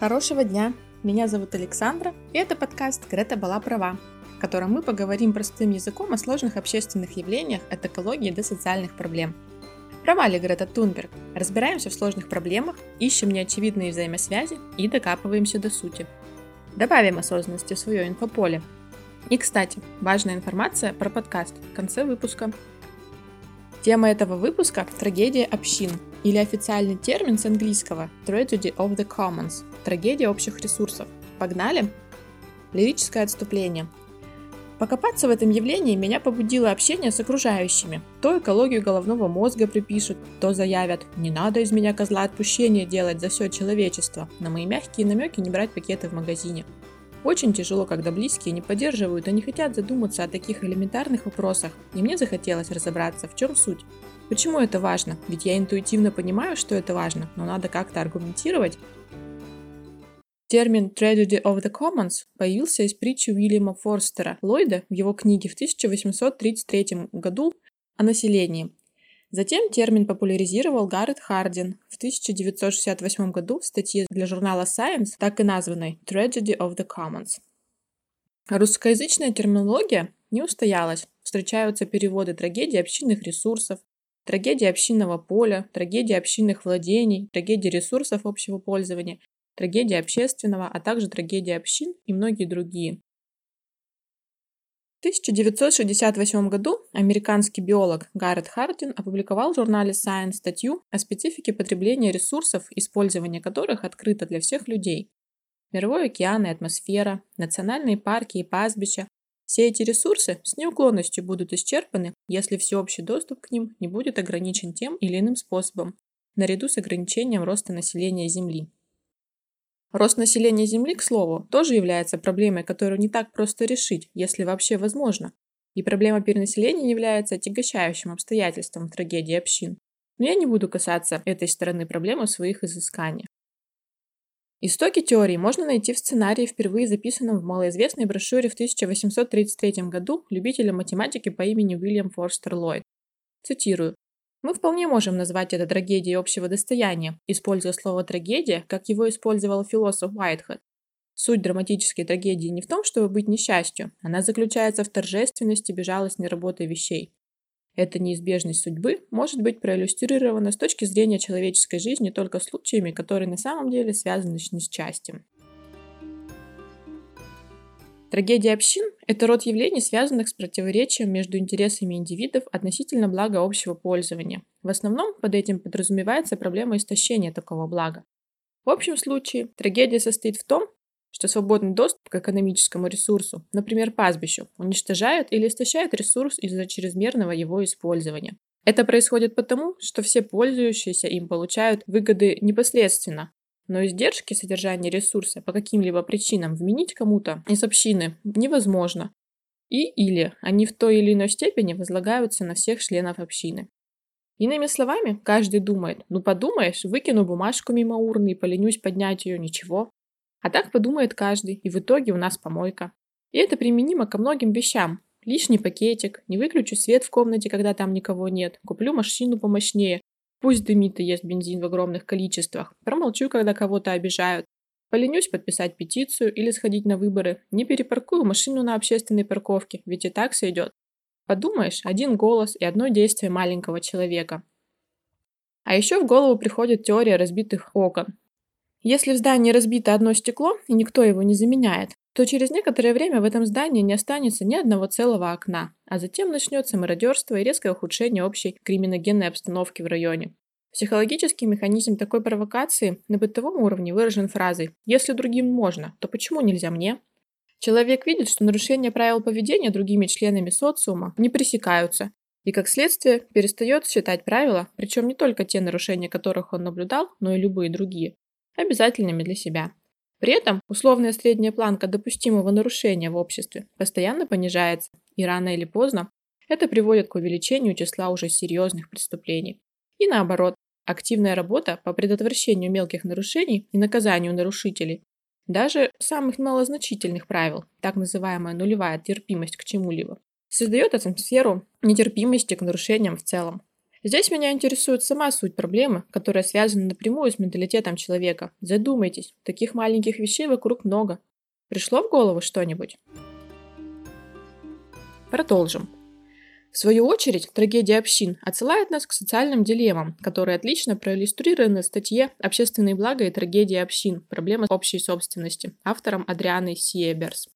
Хорошего дня! Меня зовут Александра, и это подкаст «Грета была права», в котором мы поговорим простым языком о сложных общественных явлениях от экологии до социальных проблем. Права ли Грета Тунберг? Разбираемся в сложных проблемах, ищем неочевидные взаимосвязи и докапываемся до сути. Добавим осознанности в свое инфополе. И, кстати, важная информация про подкаст в конце выпуска. Тема этого выпуска – трагедия общин, или официальный термин с английского Tragedy of the Commons – трагедия общих ресурсов. Погнали? Лирическое отступление. Покопаться в этом явлении меня побудило общение с окружающими. То экологию головного мозга припишут, то заявят «не надо из меня козла отпущения делать за все человечество», на мои мягкие намеки не брать пакеты в магазине. Очень тяжело, когда близкие не поддерживают и не хотят задуматься о таких элементарных вопросах, и мне захотелось разобраться, в чем суть. Почему это важно? Ведь я интуитивно понимаю, что это важно, но надо как-то аргументировать, Термин «tragedy of the commons» появился из притчи Уильяма Форстера Ллойда в его книге в 1833 году о населении. Затем термин популяризировал Гаррет Хардин в 1968 году в статье для журнала Science, так и названной «Tragedy of the Commons». Русскоязычная терминология не устоялась. Встречаются переводы трагедии общинных ресурсов, трагедии общинного поля, трагедии общинных владений, трагедии ресурсов общего пользования трагедия общественного, а также трагедия общин и многие другие. В 1968 году американский биолог Гаррет Хардин опубликовал в журнале Science статью о специфике потребления ресурсов, использование которых открыто для всех людей. Мировой океан и атмосфера, национальные парки и пастбища – все эти ресурсы с неуклонностью будут исчерпаны, если всеобщий доступ к ним не будет ограничен тем или иным способом, наряду с ограничением роста населения Земли. Рост населения Земли, к слову, тоже является проблемой, которую не так просто решить, если вообще возможно. И проблема перенаселения является отягощающим обстоятельством трагедии общин. Но я не буду касаться этой стороны проблемы в своих изысканиях. Истоки теории можно найти в сценарии, впервые записанном в малоизвестной брошюре в 1833 году любителя математики по имени Уильям Форстер Ллойд. Цитирую. Мы вполне можем назвать это трагедией общего достояния, используя слово «трагедия», как его использовал философ Уайтхед. Суть драматической трагедии не в том, чтобы быть несчастью, она заключается в торжественности безжалостной работы вещей. Эта неизбежность судьбы может быть проиллюстрирована с точки зрения человеческой жизни только случаями, которые на самом деле связаны с несчастьем. Трагедия общин – это род явлений, связанных с противоречием между интересами индивидов относительно блага общего пользования. В основном под этим подразумевается проблема истощения такого блага. В общем случае, трагедия состоит в том, что свободный доступ к экономическому ресурсу, например, пастбищу, уничтожает или истощает ресурс из-за чрезмерного его использования. Это происходит потому, что все пользующиеся им получают выгоды непосредственно, но издержки содержания ресурса по каким-либо причинам вменить кому-то из общины невозможно. И или они в той или иной степени возлагаются на всех членов общины. Иными словами, каждый думает, ну подумаешь, выкину бумажку мимо урны и поленюсь поднять ее, ничего. А так подумает каждый, и в итоге у нас помойка. И это применимо ко многим вещам. Лишний пакетик, не выключу свет в комнате, когда там никого нет, куплю машину помощнее, Пусть дымит и ест бензин в огромных количествах. Промолчу, когда кого-то обижают. Поленюсь подписать петицию или сходить на выборы. Не перепаркую машину на общественной парковке, ведь и так сойдет. Подумаешь, один голос и одно действие маленького человека. А еще в голову приходит теория разбитых окон. Если в здании разбито одно стекло, и никто его не заменяет, то через некоторое время в этом здании не останется ни одного целого окна, а затем начнется мародерство и резкое ухудшение общей криминогенной обстановки в районе. Психологический механизм такой провокации на бытовом уровне выражен фразой «если другим можно, то почему нельзя мне?». Человек видит, что нарушения правил поведения другими членами социума не пресекаются, и как следствие перестает считать правила, причем не только те нарушения, которых он наблюдал, но и любые другие, обязательными для себя. При этом условная средняя планка допустимого нарушения в обществе постоянно понижается, и рано или поздно это приводит к увеличению числа уже серьезных преступлений. И наоборот, активная работа по предотвращению мелких нарушений и наказанию нарушителей, даже самых малозначительных правил, так называемая нулевая терпимость к чему-либо, создает атмосферу нетерпимости к нарушениям в целом. Здесь меня интересует сама суть проблемы, которая связана напрямую с менталитетом человека. Задумайтесь, таких маленьких вещей вокруг много. Пришло в голову что-нибудь? Продолжим. В свою очередь, трагедия общин отсылает нас к социальным дилеммам, которые отлично проиллюстрированы в статье «Общественные блага и трагедия общин. Проблема общей собственности» автором Адрианы Сиеберс.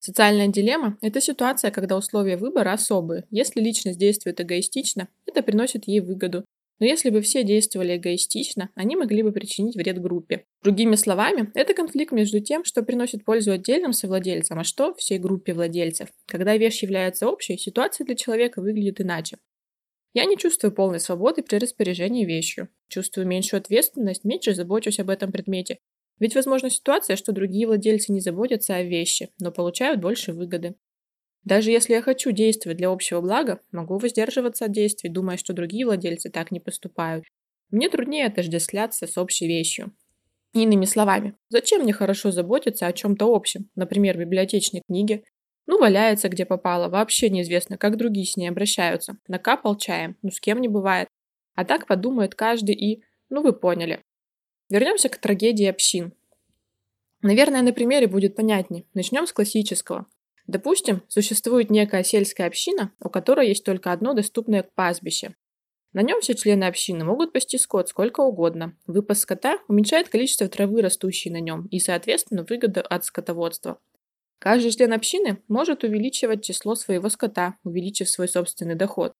Социальная дилемма – это ситуация, когда условия выбора особые. Если личность действует эгоистично, это приносит ей выгоду. Но если бы все действовали эгоистично, они могли бы причинить вред группе. Другими словами, это конфликт между тем, что приносит пользу отдельным совладельцам, а что всей группе владельцев. Когда вещь является общей, ситуация для человека выглядит иначе. Я не чувствую полной свободы при распоряжении вещью. Чувствую меньшую ответственность, меньше забочусь об этом предмете. Ведь возможна ситуация, что другие владельцы не заботятся о вещи, но получают больше выгоды. Даже если я хочу действовать для общего блага, могу воздерживаться от действий, думая, что другие владельцы так не поступают. Мне труднее отождествляться с общей вещью. Иными словами, зачем мне хорошо заботиться о чем-то общем, например, библиотечной книге? Ну, валяется где попало, вообще неизвестно, как другие с ней обращаются. Накапал чаем, ну с кем не бывает. А так подумает каждый и... Ну, вы поняли. Вернемся к трагедии общин. Наверное, на примере будет понятнее. Начнем с классического. Допустим, существует некая сельская община, у которой есть только одно доступное пастбище. На нем все члены общины могут пасти скот сколько угодно. Выпас скота уменьшает количество травы, растущей на нем, и, соответственно, выгода от скотоводства. Каждый член общины может увеличивать число своего скота, увеличив свой собственный доход.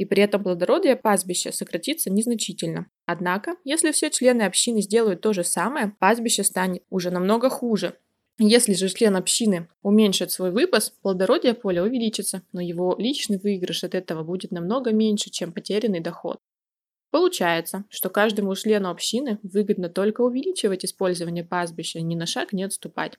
И при этом плодородие пастбища сократится незначительно. Однако, если все члены общины сделают то же самое, пастбище станет уже намного хуже, если же член общины уменьшит свой выпас, плодородие поля увеличится, но его личный выигрыш от этого будет намного меньше, чем потерянный доход. Получается, что каждому члену общины выгодно только увеличивать использование пастбища, ни на шаг не отступать.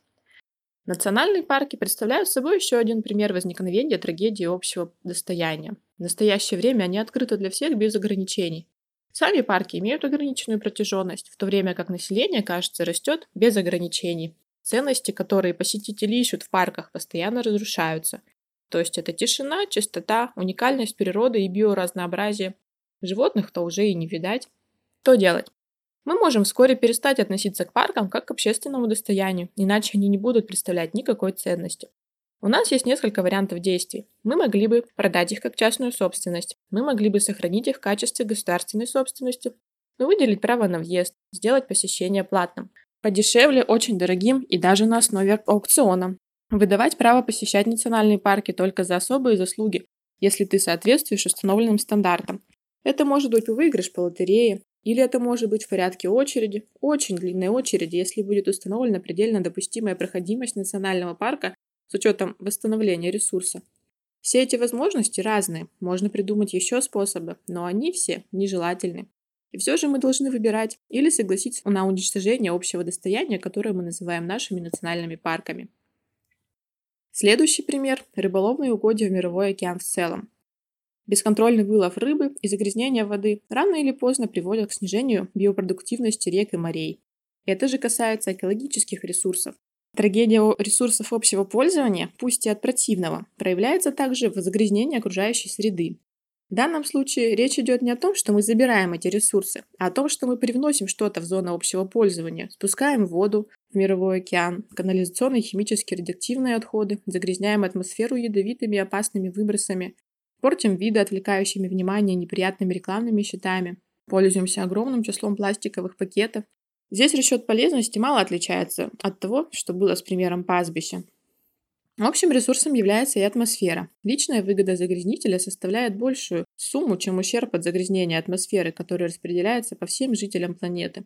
Национальные парки представляют собой еще один пример возникновения трагедии общего достояния. В настоящее время они открыты для всех без ограничений. Сами парки имеют ограниченную протяженность, в то время как население, кажется, растет без ограничений. Ценности, которые посетители ищут в парках, постоянно разрушаются. То есть это тишина, чистота, уникальность природы и биоразнообразие. Животных-то уже и не видать. Что делать? Мы можем вскоре перестать относиться к паркам как к общественному достоянию, иначе они не будут представлять никакой ценности. У нас есть несколько вариантов действий. Мы могли бы продать их как частную собственность, мы могли бы сохранить их в качестве государственной собственности, но выделить право на въезд, сделать посещение платным, подешевле, очень дорогим и даже на основе аукциона. Выдавать право посещать национальные парки только за особые заслуги, если ты соответствуешь установленным стандартам. Это может быть выигрыш по лотерее, или это может быть в порядке очереди, очень длинной очереди, если будет установлена предельно допустимая проходимость национального парка с учетом восстановления ресурса. Все эти возможности разные, можно придумать еще способы, но они все нежелательны. И все же мы должны выбирать или согласиться на уничтожение общего достояния, которое мы называем нашими национальными парками. Следующий пример – рыболовные угодья в мировой океан в целом. Бесконтрольный вылов рыбы и загрязнение воды рано или поздно приводят к снижению биопродуктивности рек и морей. Это же касается экологических ресурсов. Трагедия ресурсов общего пользования, пусть и от противного, проявляется также в загрязнении окружающей среды, в данном случае речь идет не о том, что мы забираем эти ресурсы, а о том, что мы привносим что-то в зону общего пользования, спускаем воду в мировой океан, канализационные химические радиоактивные отходы, загрязняем атмосферу ядовитыми и опасными выбросами, портим виды, отвлекающими внимание неприятными рекламными щитами, пользуемся огромным числом пластиковых пакетов. Здесь расчет полезности мало отличается от того, что было с примером пастбища. Общим ресурсом является и атмосфера. Личная выгода загрязнителя составляет большую сумму, чем ущерб от загрязнения атмосферы, который распределяется по всем жителям планеты.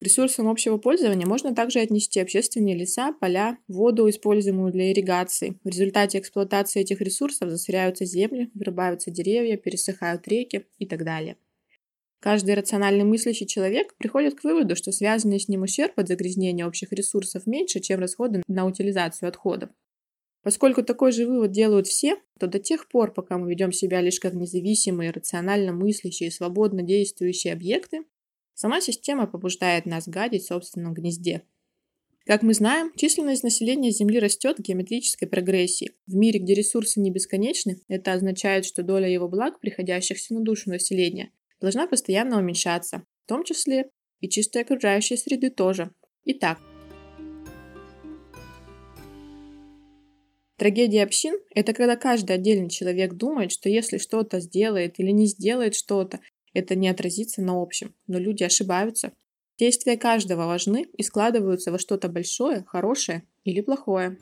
Ресурсам общего пользования можно также отнести общественные леса, поля, воду, используемую для ирригации. В результате эксплуатации этих ресурсов засоряются земли, вырубаются деревья, пересыхают реки и так далее. Каждый рационально мыслящий человек приходит к выводу, что связанный с ним ущерб от загрязнения общих ресурсов меньше, чем расходы на утилизацию отходов. Поскольку такой же вывод делают все, то до тех пор, пока мы ведем себя лишь как независимые, рационально мыслящие, свободно действующие объекты, сама система побуждает нас гадить в собственном гнезде. Как мы знаем, численность населения Земли растет в геометрической прогрессии. В мире, где ресурсы не бесконечны, это означает, что доля его благ, приходящихся на душу населения, должна постоянно уменьшаться, в том числе и чистой окружающей среды тоже. Итак, Трагедия общин – это когда каждый отдельный человек думает, что если что-то сделает или не сделает что-то, это не отразится на общем. Но люди ошибаются. Действия каждого важны и складываются во что-то большое, хорошее или плохое.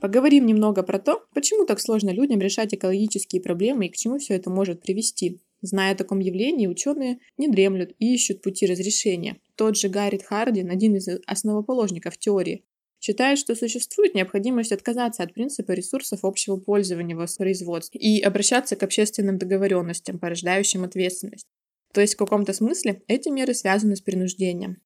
Поговорим немного про то, почему так сложно людям решать экологические проблемы и к чему все это может привести. Зная о таком явлении, ученые не дремлют и ищут пути разрешения. Тот же Гаррит Хардин, один из основоположников теории, считает, что существует необходимость отказаться от принципа ресурсов общего пользования в воспроизводстве и обращаться к общественным договоренностям, порождающим ответственность. То есть в каком-то смысле эти меры связаны с принуждением.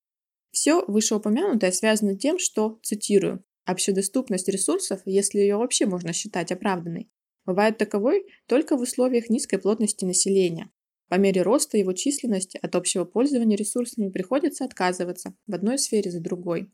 Все вышеупомянутое связано тем, что, цитирую, общедоступность ресурсов, если ее вообще можно считать оправданной, бывает таковой только в условиях низкой плотности населения. По мере роста его численности от общего пользования ресурсами приходится отказываться в одной сфере за другой.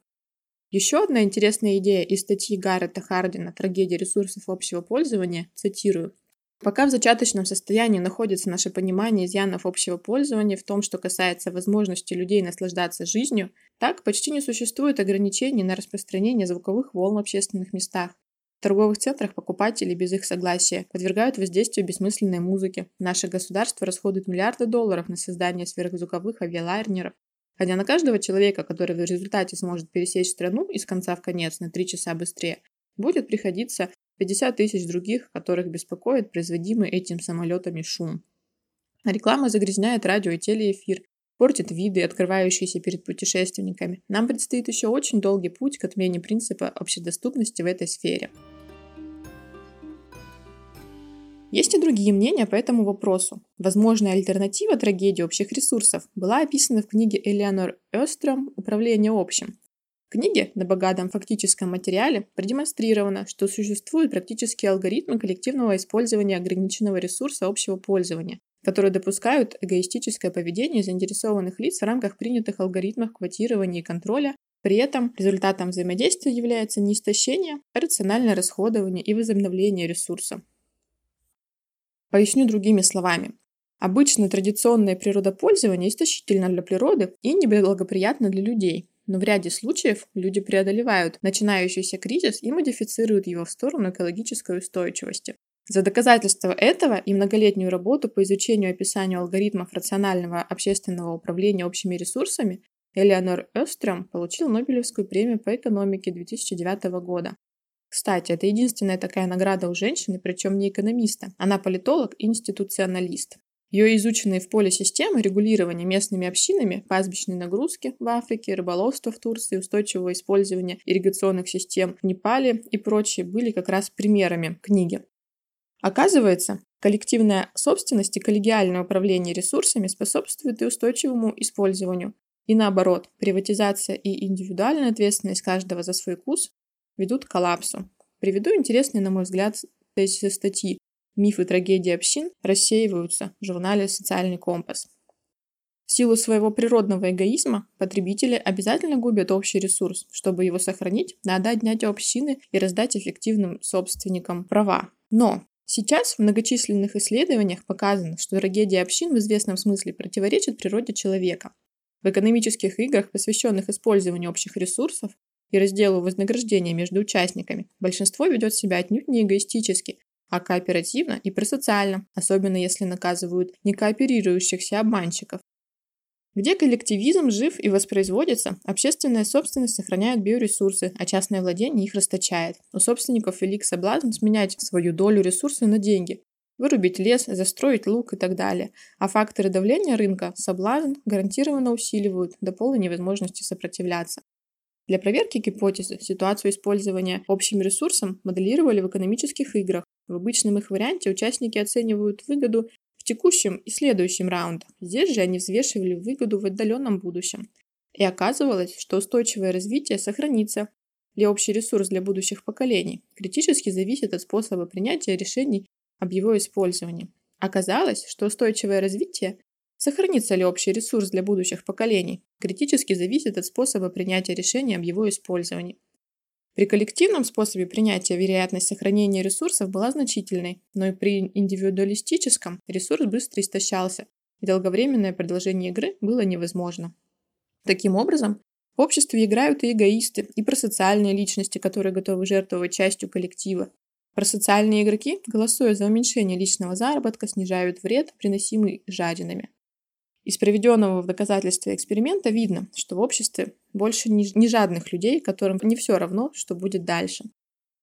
Еще одна интересная идея из статьи Гаррета Хардина «Трагедия ресурсов общего пользования», цитирую, Пока в зачаточном состоянии находится наше понимание изъянов общего пользования в том, что касается возможности людей наслаждаться жизнью, так почти не существует ограничений на распространение звуковых волн в общественных местах. В торговых центрах покупатели без их согласия подвергают воздействию бессмысленной музыки. Наше государство расходует миллиарды долларов на создание сверхзвуковых авиалайнеров, Хотя на каждого человека, который в результате сможет пересечь страну из конца в конец на 3 часа быстрее, будет приходиться 50 тысяч других, которых беспокоит производимый этим самолетами шум. реклама загрязняет радио и телеэфир, портит виды, открывающиеся перед путешественниками. Нам предстоит еще очень долгий путь к отмене принципа общедоступности в этой сфере. Есть и другие мнения по этому вопросу. Возможная альтернатива трагедии общих ресурсов была описана в книге Элеонор Эстром «Управление общим». В книге на богатом фактическом материале продемонстрировано, что существуют практические алгоритмы коллективного использования ограниченного ресурса общего пользования, которые допускают эгоистическое поведение заинтересованных лиц в рамках принятых алгоритмов квотирования и контроля при этом результатом взаимодействия является не истощение, а рациональное расходование и возобновление ресурса. Поясню другими словами. Обычно традиционное природопользование истощительно для природы и неблагоприятно для людей. Но в ряде случаев люди преодолевают начинающийся кризис и модифицируют его в сторону экологической устойчивости. За доказательство этого и многолетнюю работу по изучению и описанию алгоритмов рационального общественного управления общими ресурсами Элеонор Эстрем получил Нобелевскую премию по экономике 2009 года. Кстати, это единственная такая награда у женщины, причем не экономиста. Она политолог и институционалист. Ее изученные в поле системы регулирования местными общинами, пастбищной нагрузки в Африке, рыболовство в Турции, устойчивого использования ирригационных систем в Непале и прочие были как раз примерами книги. Оказывается, коллективная собственность и коллегиальное управление ресурсами способствуют и устойчивому использованию. И наоборот, приватизация и индивидуальная ответственность каждого за свой вкус ведут к коллапсу. Приведу интересные, на мой взгляд, эти статьи. Мифы трагедии общин рассеиваются в журнале «Социальный компас». В силу своего природного эгоизма потребители обязательно губят общий ресурс. Чтобы его сохранить, надо отнять у общины и раздать эффективным собственникам права. Но сейчас в многочисленных исследованиях показано, что трагедия общин в известном смысле противоречит природе человека. В экономических играх, посвященных использованию общих ресурсов, и разделу вознаграждения между участниками, большинство ведет себя отнюдь не эгоистически, а кооперативно и просоциально, особенно если наказывают некооперирующихся обманщиков. Где коллективизм жив и воспроизводится, общественная собственность сохраняет биоресурсы, а частное владение их расточает. У собственников велик соблазн сменять свою долю ресурсов на деньги, вырубить лес, застроить луг и так далее. А факторы давления рынка, соблазн, гарантированно усиливают до полной невозможности сопротивляться. Для проверки гипотезы ситуацию использования общим ресурсом моделировали в экономических играх. В обычном их варианте участники оценивают выгоду в текущем и следующем раундах. Здесь же они взвешивали выгоду в отдаленном будущем. И оказывалось, что устойчивое развитие сохранится, или общий ресурс для будущих поколений критически зависит от способа принятия решений об его использовании. Оказалось, что устойчивое развитие Сохранится ли общий ресурс для будущих поколений, критически зависит от способа принятия решения об его использовании. При коллективном способе принятия вероятность сохранения ресурсов была значительной, но и при индивидуалистическом ресурс быстро истощался, и долговременное продолжение игры было невозможно. Таким образом, в обществе играют и эгоисты, и просоциальные личности, которые готовы жертвовать частью коллектива. Просоциальные игроки, голосуя за уменьшение личного заработка, снижают вред, приносимый жадинами. Из проведенного в доказательстве эксперимента видно, что в обществе больше не жадных людей, которым не все равно, что будет дальше.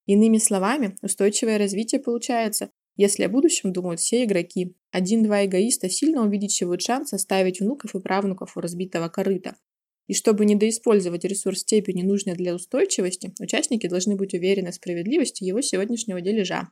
Иными словами, устойчивое развитие получается, если о будущем думают все игроки. Один-два эгоиста сильно увеличивают шанс оставить внуков и правнуков у разбитого корыта. И чтобы недоиспользовать ресурс степени, нужной для устойчивости, участники должны быть уверены в справедливости его сегодняшнего дележа.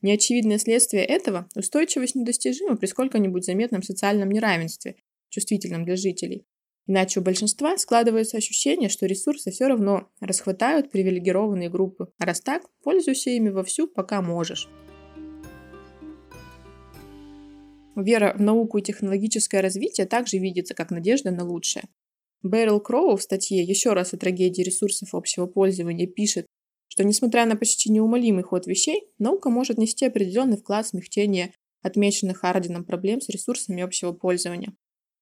Неочевидное следствие этого – устойчивость недостижима при сколько-нибудь заметном социальном неравенстве, чувствительном для жителей. Иначе у большинства складывается ощущение, что ресурсы все равно расхватают привилегированные группы, а раз так, пользуйся ими вовсю, пока можешь. Вера в науку и технологическое развитие также видится как надежда на лучшее. Бэрил Кроу в статье «Еще раз о трагедии ресурсов общего пользования» пишет, что несмотря на почти неумолимый ход вещей, наука может нести определенный вклад в смягчение отмеченных Хардином проблем с ресурсами общего пользования.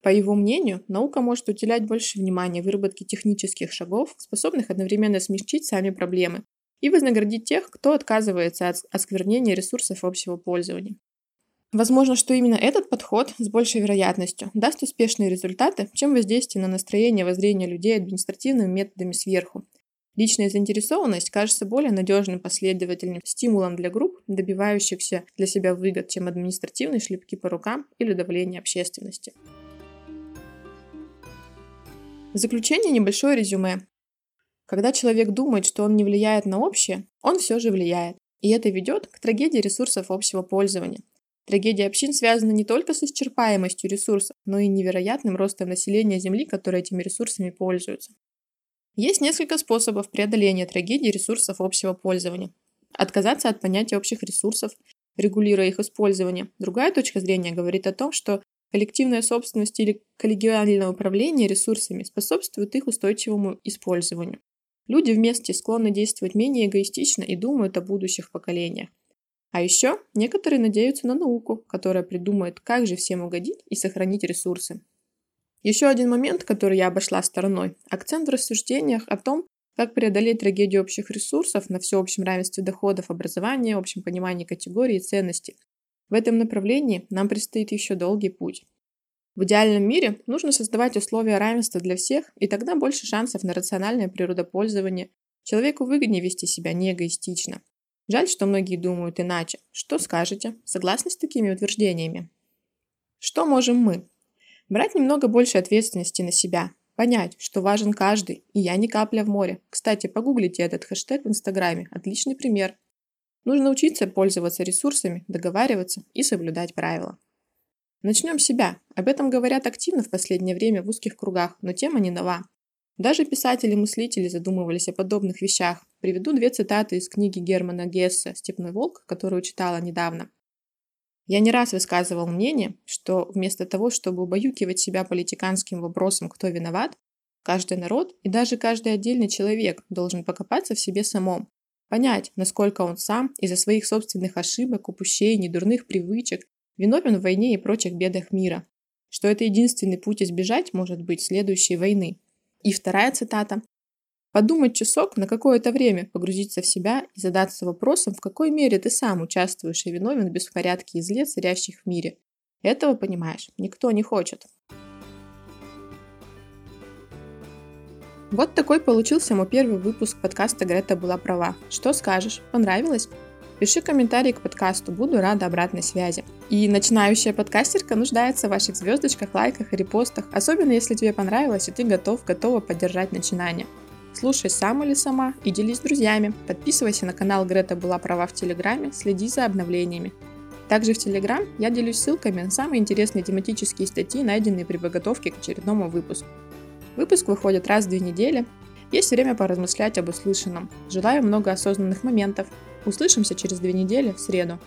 По его мнению, наука может уделять больше внимания выработке технических шагов, способных одновременно смягчить сами проблемы, и вознаградить тех, кто отказывается от осквернения ресурсов общего пользования. Возможно, что именно этот подход с большей вероятностью даст успешные результаты, чем воздействие на настроение воззрения людей административными методами сверху, Личная заинтересованность кажется более надежным последовательным стимулом для групп, добивающихся для себя выгод, чем административные шлепки по рукам или давление общественности. В заключение небольшое резюме. Когда человек думает, что он не влияет на общее, он все же влияет. И это ведет к трагедии ресурсов общего пользования. Трагедия общин связана не только с исчерпаемостью ресурсов, но и невероятным ростом населения Земли, которые этими ресурсами пользуются. Есть несколько способов преодоления трагедии ресурсов общего пользования. Отказаться от понятия общих ресурсов, регулируя их использование. Другая точка зрения говорит о том, что коллективная собственность или коллегиальное управление ресурсами способствует их устойчивому использованию. Люди вместе склонны действовать менее эгоистично и думают о будущих поколениях. А еще некоторые надеются на науку, которая придумает, как же всем угодить и сохранить ресурсы. Еще один момент, который я обошла стороной – акцент в рассуждениях о том, как преодолеть трагедию общих ресурсов на всеобщем равенстве доходов, образования, общем понимании категорий и ценностей. В этом направлении нам предстоит еще долгий путь. В идеальном мире нужно создавать условия равенства для всех, и тогда больше шансов на рациональное природопользование. Человеку выгоднее вести себя не эгоистично. Жаль, что многие думают иначе. Что скажете? Согласны с такими утверждениями? Что можем мы? Брать немного больше ответственности на себя. Понять, что важен каждый, и я не капля в море. Кстати, погуглите этот хэштег в Инстаграме. Отличный пример. Нужно учиться пользоваться ресурсами, договариваться и соблюдать правила. Начнем с себя. Об этом говорят активно в последнее время в узких кругах, но тема не нова. Даже писатели-мыслители задумывались о подобных вещах. Приведу две цитаты из книги Германа Гесса «Степной волк», которую читала недавно. Я не раз высказывал мнение, что вместо того, чтобы убаюкивать себя политиканским вопросом «кто виноват?», каждый народ и даже каждый отдельный человек должен покопаться в себе самом, понять, насколько он сам из-за своих собственных ошибок, упущений, дурных привычек виновен в войне и прочих бедах мира, что это единственный путь избежать, может быть, следующей войны. И вторая цитата. Подумать часок, на какое-то время погрузиться в себя и задаться вопросом, в какой мере ты сам участвуешь и виновен в беспорядке и зле, царящих в мире. Этого, понимаешь, никто не хочет. Вот такой получился мой первый выпуск подкаста «Грета была права». Что скажешь? Понравилось? Пиши комментарий к подкасту, буду рада обратной связи. И начинающая подкастерка нуждается в ваших звездочках, лайках и репостах, особенно если тебе понравилось и ты готов, готова поддержать начинание. Слушай сам или сама и делись с друзьями. Подписывайся на канал Грета была права в Телеграме, следи за обновлениями. Также в Телеграм я делюсь ссылками на самые интересные тематические статьи, найденные при подготовке к очередному выпуску. Выпуск выходит раз в две недели. Есть время поразмышлять об услышанном. Желаю много осознанных моментов. Услышимся через две недели в среду.